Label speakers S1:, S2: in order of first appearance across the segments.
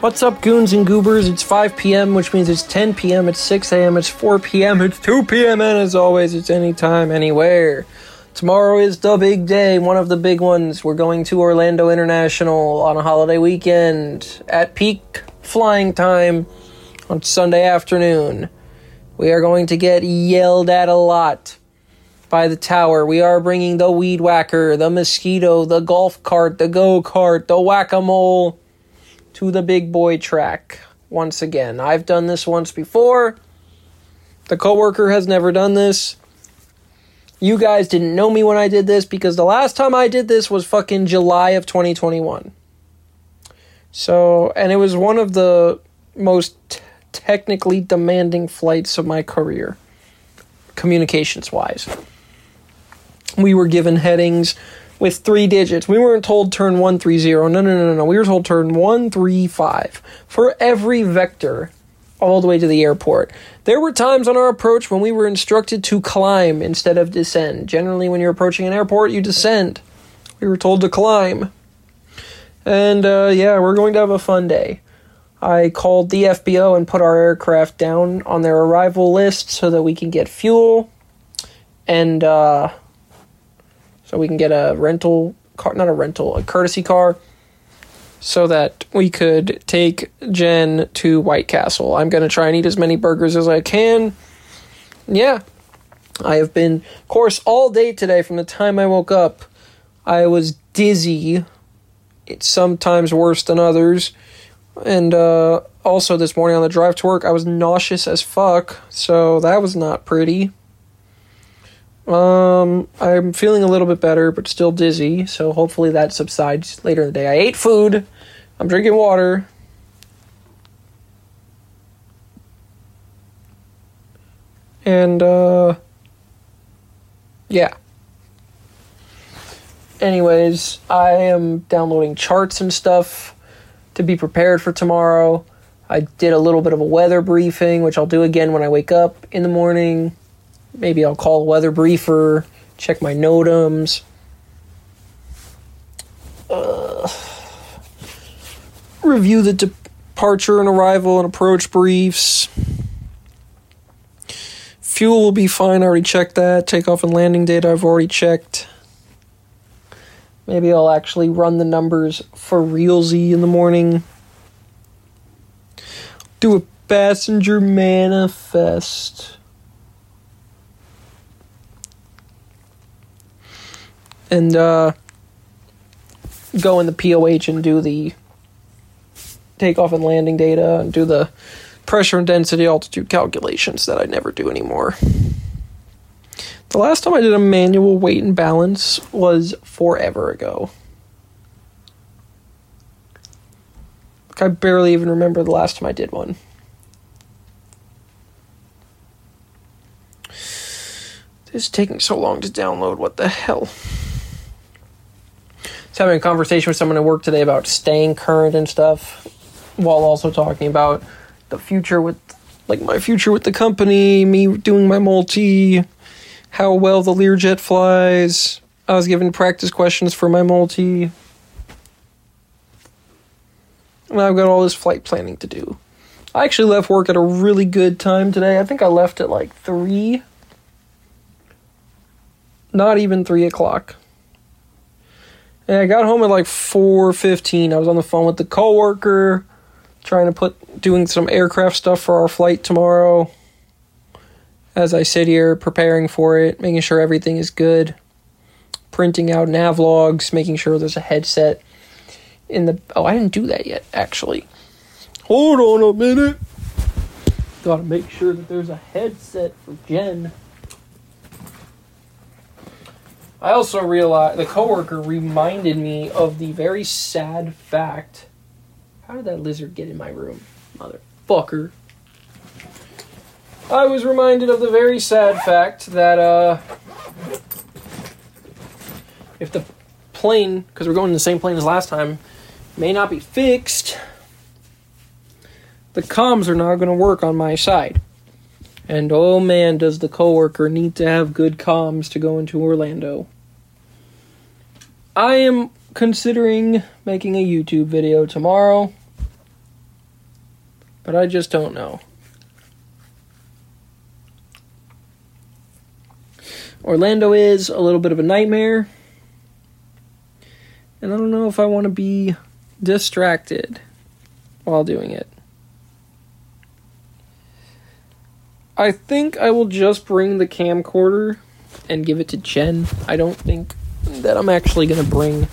S1: What's up, goons and goobers? It's 5 p.m., which means it's 10 p.m., it's 6 a.m., it's 4 p.m., it's 2 p.m., and as always, it's anytime, anywhere. Tomorrow is the big day, one of the big ones. We're going to Orlando International on a holiday weekend at peak flying time on Sunday afternoon. We are going to get yelled at a lot by the tower. We are bringing the weed whacker, the mosquito, the golf cart, the go kart, the whack a mole to the big boy track once again. I've done this once before. The coworker has never done this. You guys didn't know me when I did this because the last time I did this was fucking July of 2021. So, and it was one of the most t- technically demanding flights of my career, communications wise. We were given headings with three digits. We weren't told turn 130. No, no, no, no, no. We were told turn 135 for every vector all the way to the airport. There were times on our approach when we were instructed to climb instead of descend. Generally, when you're approaching an airport, you descend. We were told to climb. And uh, yeah, we're going to have a fun day. I called the FBO and put our aircraft down on their arrival list so that we can get fuel and uh, so we can get a rental car, not a rental, a courtesy car so that we could take Jen to White Castle. I'm going to try and eat as many burgers as I can. Yeah. I have been, of course, all day today from the time I woke up. I was dizzy. It's sometimes worse than others. And uh, also this morning on the drive to work, I was nauseous as fuck. So that was not pretty. Um, I'm feeling a little bit better, but still dizzy. So hopefully that subsides later in the day. I ate food. I'm drinking water. And, uh, yeah. Anyways, I am downloading charts and stuff to be prepared for tomorrow. I did a little bit of a weather briefing, which I'll do again when I wake up in the morning. Maybe I'll call weather briefer, check my NOTAMs. Uh, review the departure and arrival and approach briefs. Fuel will be fine, I already checked that. Takeoff and landing data, I've already checked. Maybe I'll actually run the numbers for realsy in the morning. Do a passenger manifest. And uh, go in the POH and do the takeoff and landing data and do the pressure and density altitude calculations that I never do anymore. The last time I did a manual weight and balance was forever ago. I barely even remember the last time I did one. It's taking so long to download. What the hell? Having a conversation with someone at work today about staying current and stuff, while also talking about the future with, like my future with the company, me doing my multi, how well the Learjet flies. I was given practice questions for my multi. And I've got all this flight planning to do. I actually left work at a really good time today. I think I left at like 3. Not even 3 o'clock. And I got home at like 4:15. I was on the phone with the coworker trying to put doing some aircraft stuff for our flight tomorrow. As I sit here preparing for it, making sure everything is good, printing out nav logs, making sure there's a headset in the Oh, I didn't do that yet actually. Hold on a minute. Got to make sure that there's a headset for Jen. I also realized the coworker reminded me of the very sad fact. How did that lizard get in my room, motherfucker? I was reminded of the very sad fact that uh, if the plane, because we're going in the same plane as last time, may not be fixed, the comms are not going to work on my side. And oh man, does the coworker need to have good comms to go into Orlando. I am considering making a YouTube video tomorrow. But I just don't know. Orlando is a little bit of a nightmare. And I don't know if I want to be distracted while doing it. I think I will just bring the camcorder and give it to Jen. I don't think that I'm actually going to bring.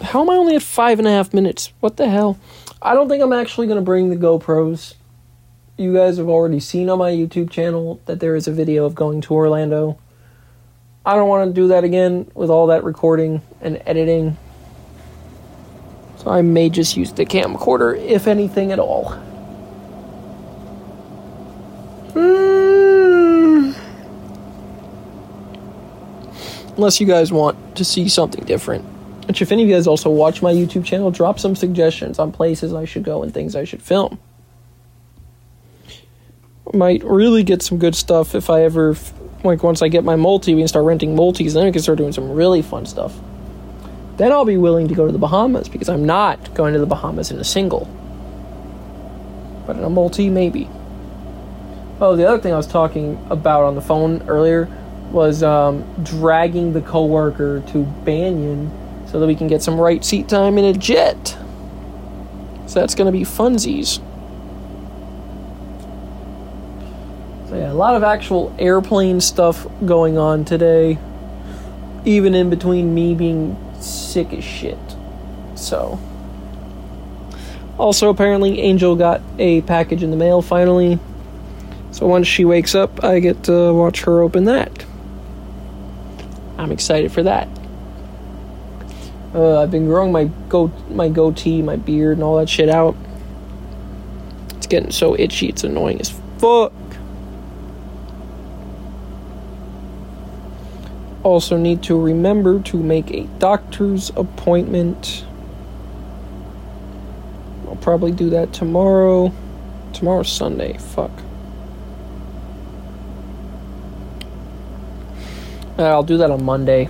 S1: How am I only at five and a half minutes? What the hell? I don't think I'm actually going to bring the GoPros. You guys have already seen on my YouTube channel that there is a video of going to Orlando. I don't want to do that again with all that recording and editing. So I may just use the camcorder, if anything at all. Unless you guys want to see something different. Which, if any of you guys also watch my YouTube channel, drop some suggestions on places I should go and things I should film. Might really get some good stuff if I ever, like, once I get my multi, we can start renting multis, then we can start doing some really fun stuff. Then I'll be willing to go to the Bahamas because I'm not going to the Bahamas in a single. But in a multi, maybe. Oh, the other thing I was talking about on the phone earlier was um, dragging the coworker to Banyan so that we can get some right seat time in a jet. So that's going to be funsies. So yeah, a lot of actual airplane stuff going on today. Even in between me being sick as shit. So. Also, apparently, Angel got a package in the mail finally. So once she wakes up, I get to watch her open that. I'm excited for that. Uh, I've been growing my go my goatee, my beard, and all that shit out. It's getting so itchy, it's annoying as fuck. Also, need to remember to make a doctor's appointment. I'll probably do that tomorrow. Tomorrow's Sunday. Fuck. Uh, I'll do that on Monday.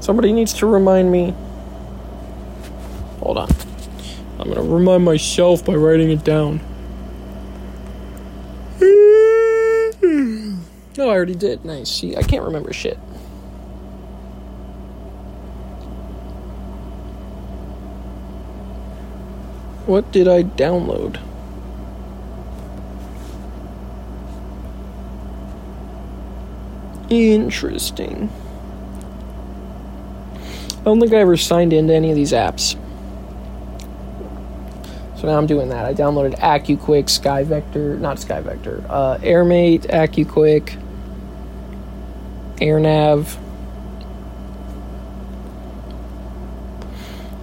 S1: Somebody needs to remind me. Hold on. I'm gonna remind myself by writing it down. No, I already did. Nice. See, I can't remember shit. What did I download? Interesting. I don't think I ever signed into any of these apps. So now I'm doing that. I downloaded AccuQuick, SkyVector, not SkyVector, uh, AirMate, AccuQuick, AirNav.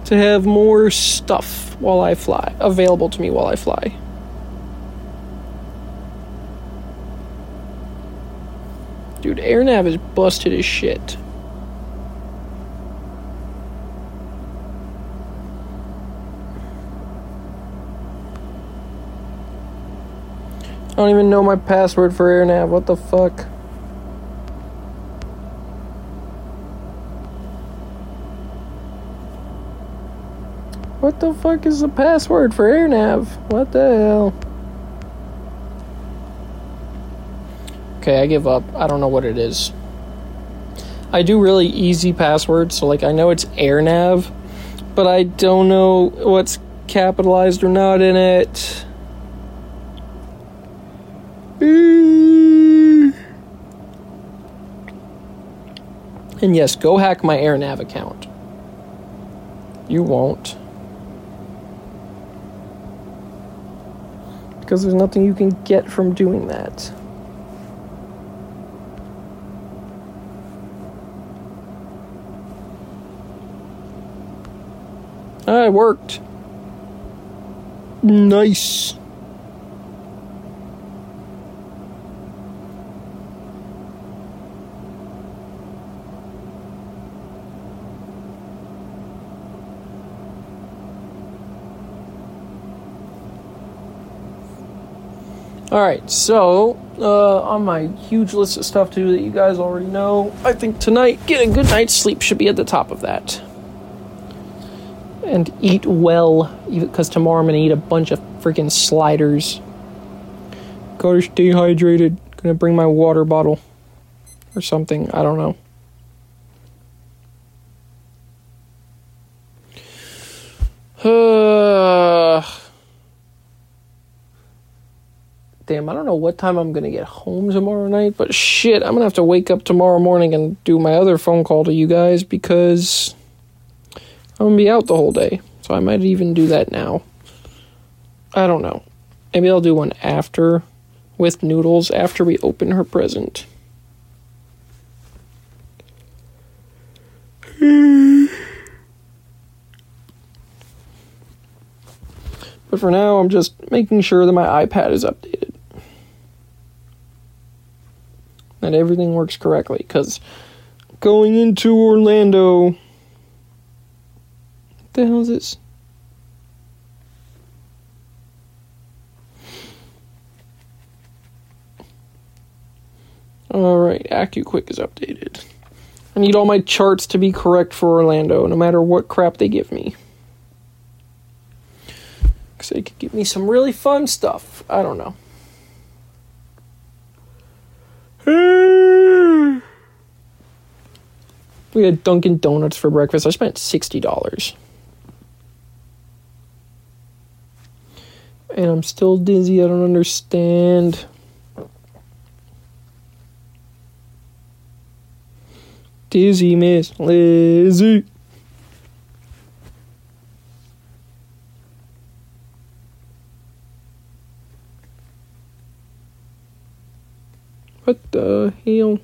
S1: To have more stuff while I fly, available to me while I fly. Dude, AirNav is busted as shit. I don't even know my password for AirNav. What the fuck? What the fuck is the password for AirNav? What the hell? Okay, I give up. I don't know what it is. I do really easy passwords, so like I know it's AirNav, but I don't know what's capitalized or not in it. And yes, go hack my AirNav account. You won't. Because there's nothing you can get from doing that. It worked. Nice. All right, so uh, on my huge list of stuff to do that you guys already know, I think tonight getting a good night's sleep should be at the top of that. And eat well because tomorrow I'm gonna eat a bunch of freaking sliders. Gotta stay hydrated. Gonna bring my water bottle or something. I don't know. Damn, I don't know what time I'm gonna get home tomorrow night, but shit, I'm gonna have to wake up tomorrow morning and do my other phone call to you guys because I'm gonna be out the whole day. So I might even do that now. I don't know. Maybe I'll do one after with Noodles after we open her present. But for now, I'm just making sure that my iPad is updated. That everything works correctly. Because going into Orlando. The hell is this? Alright, AccuQuick is updated. I need all my charts to be correct for Orlando, no matter what crap they give me. Because they could give me some really fun stuff. I don't know. we had Dunkin' Donuts for breakfast. I spent $60. And I'm still dizzy. I don't understand. Dizzy Miss Lizzie. What the hell?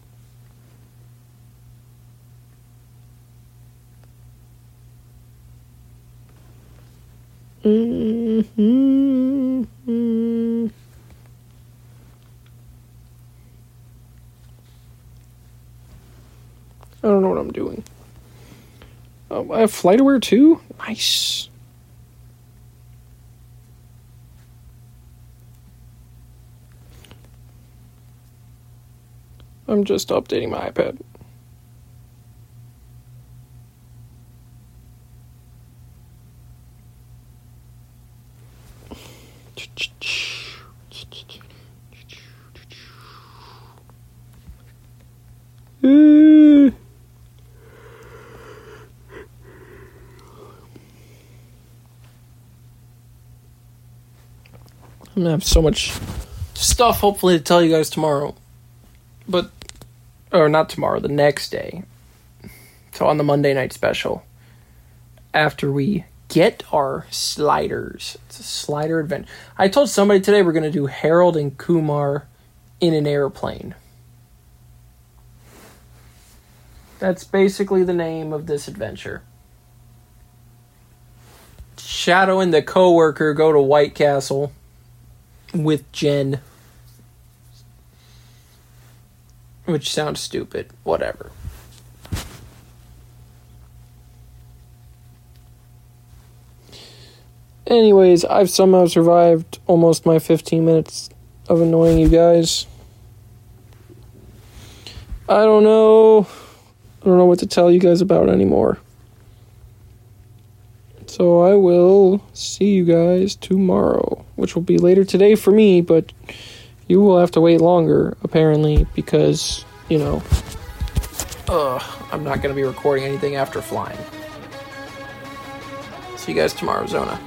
S1: Mm-hmm. I don't know what I'm doing. Oh, I have FlightAware too? Nice. I'm just updating my iPad. Gonna have so much stuff hopefully to tell you guys tomorrow. But or not tomorrow, the next day. So on the Monday night special. After we get our sliders. It's a slider event. I told somebody today we're gonna do Harold and Kumar in an airplane. That's basically the name of this adventure. Shadow and the coworker go to White Castle with Jen. Which sounds stupid. Whatever. Anyways, I've somehow survived almost my 15 minutes of annoying you guys. I don't know. I don't know what to tell you guys about anymore. So I will see you guys tomorrow, which will be later today for me, but you will have to wait longer, apparently, because, you know, uh, I'm not going to be recording anything after flying. See you guys tomorrow, Zona.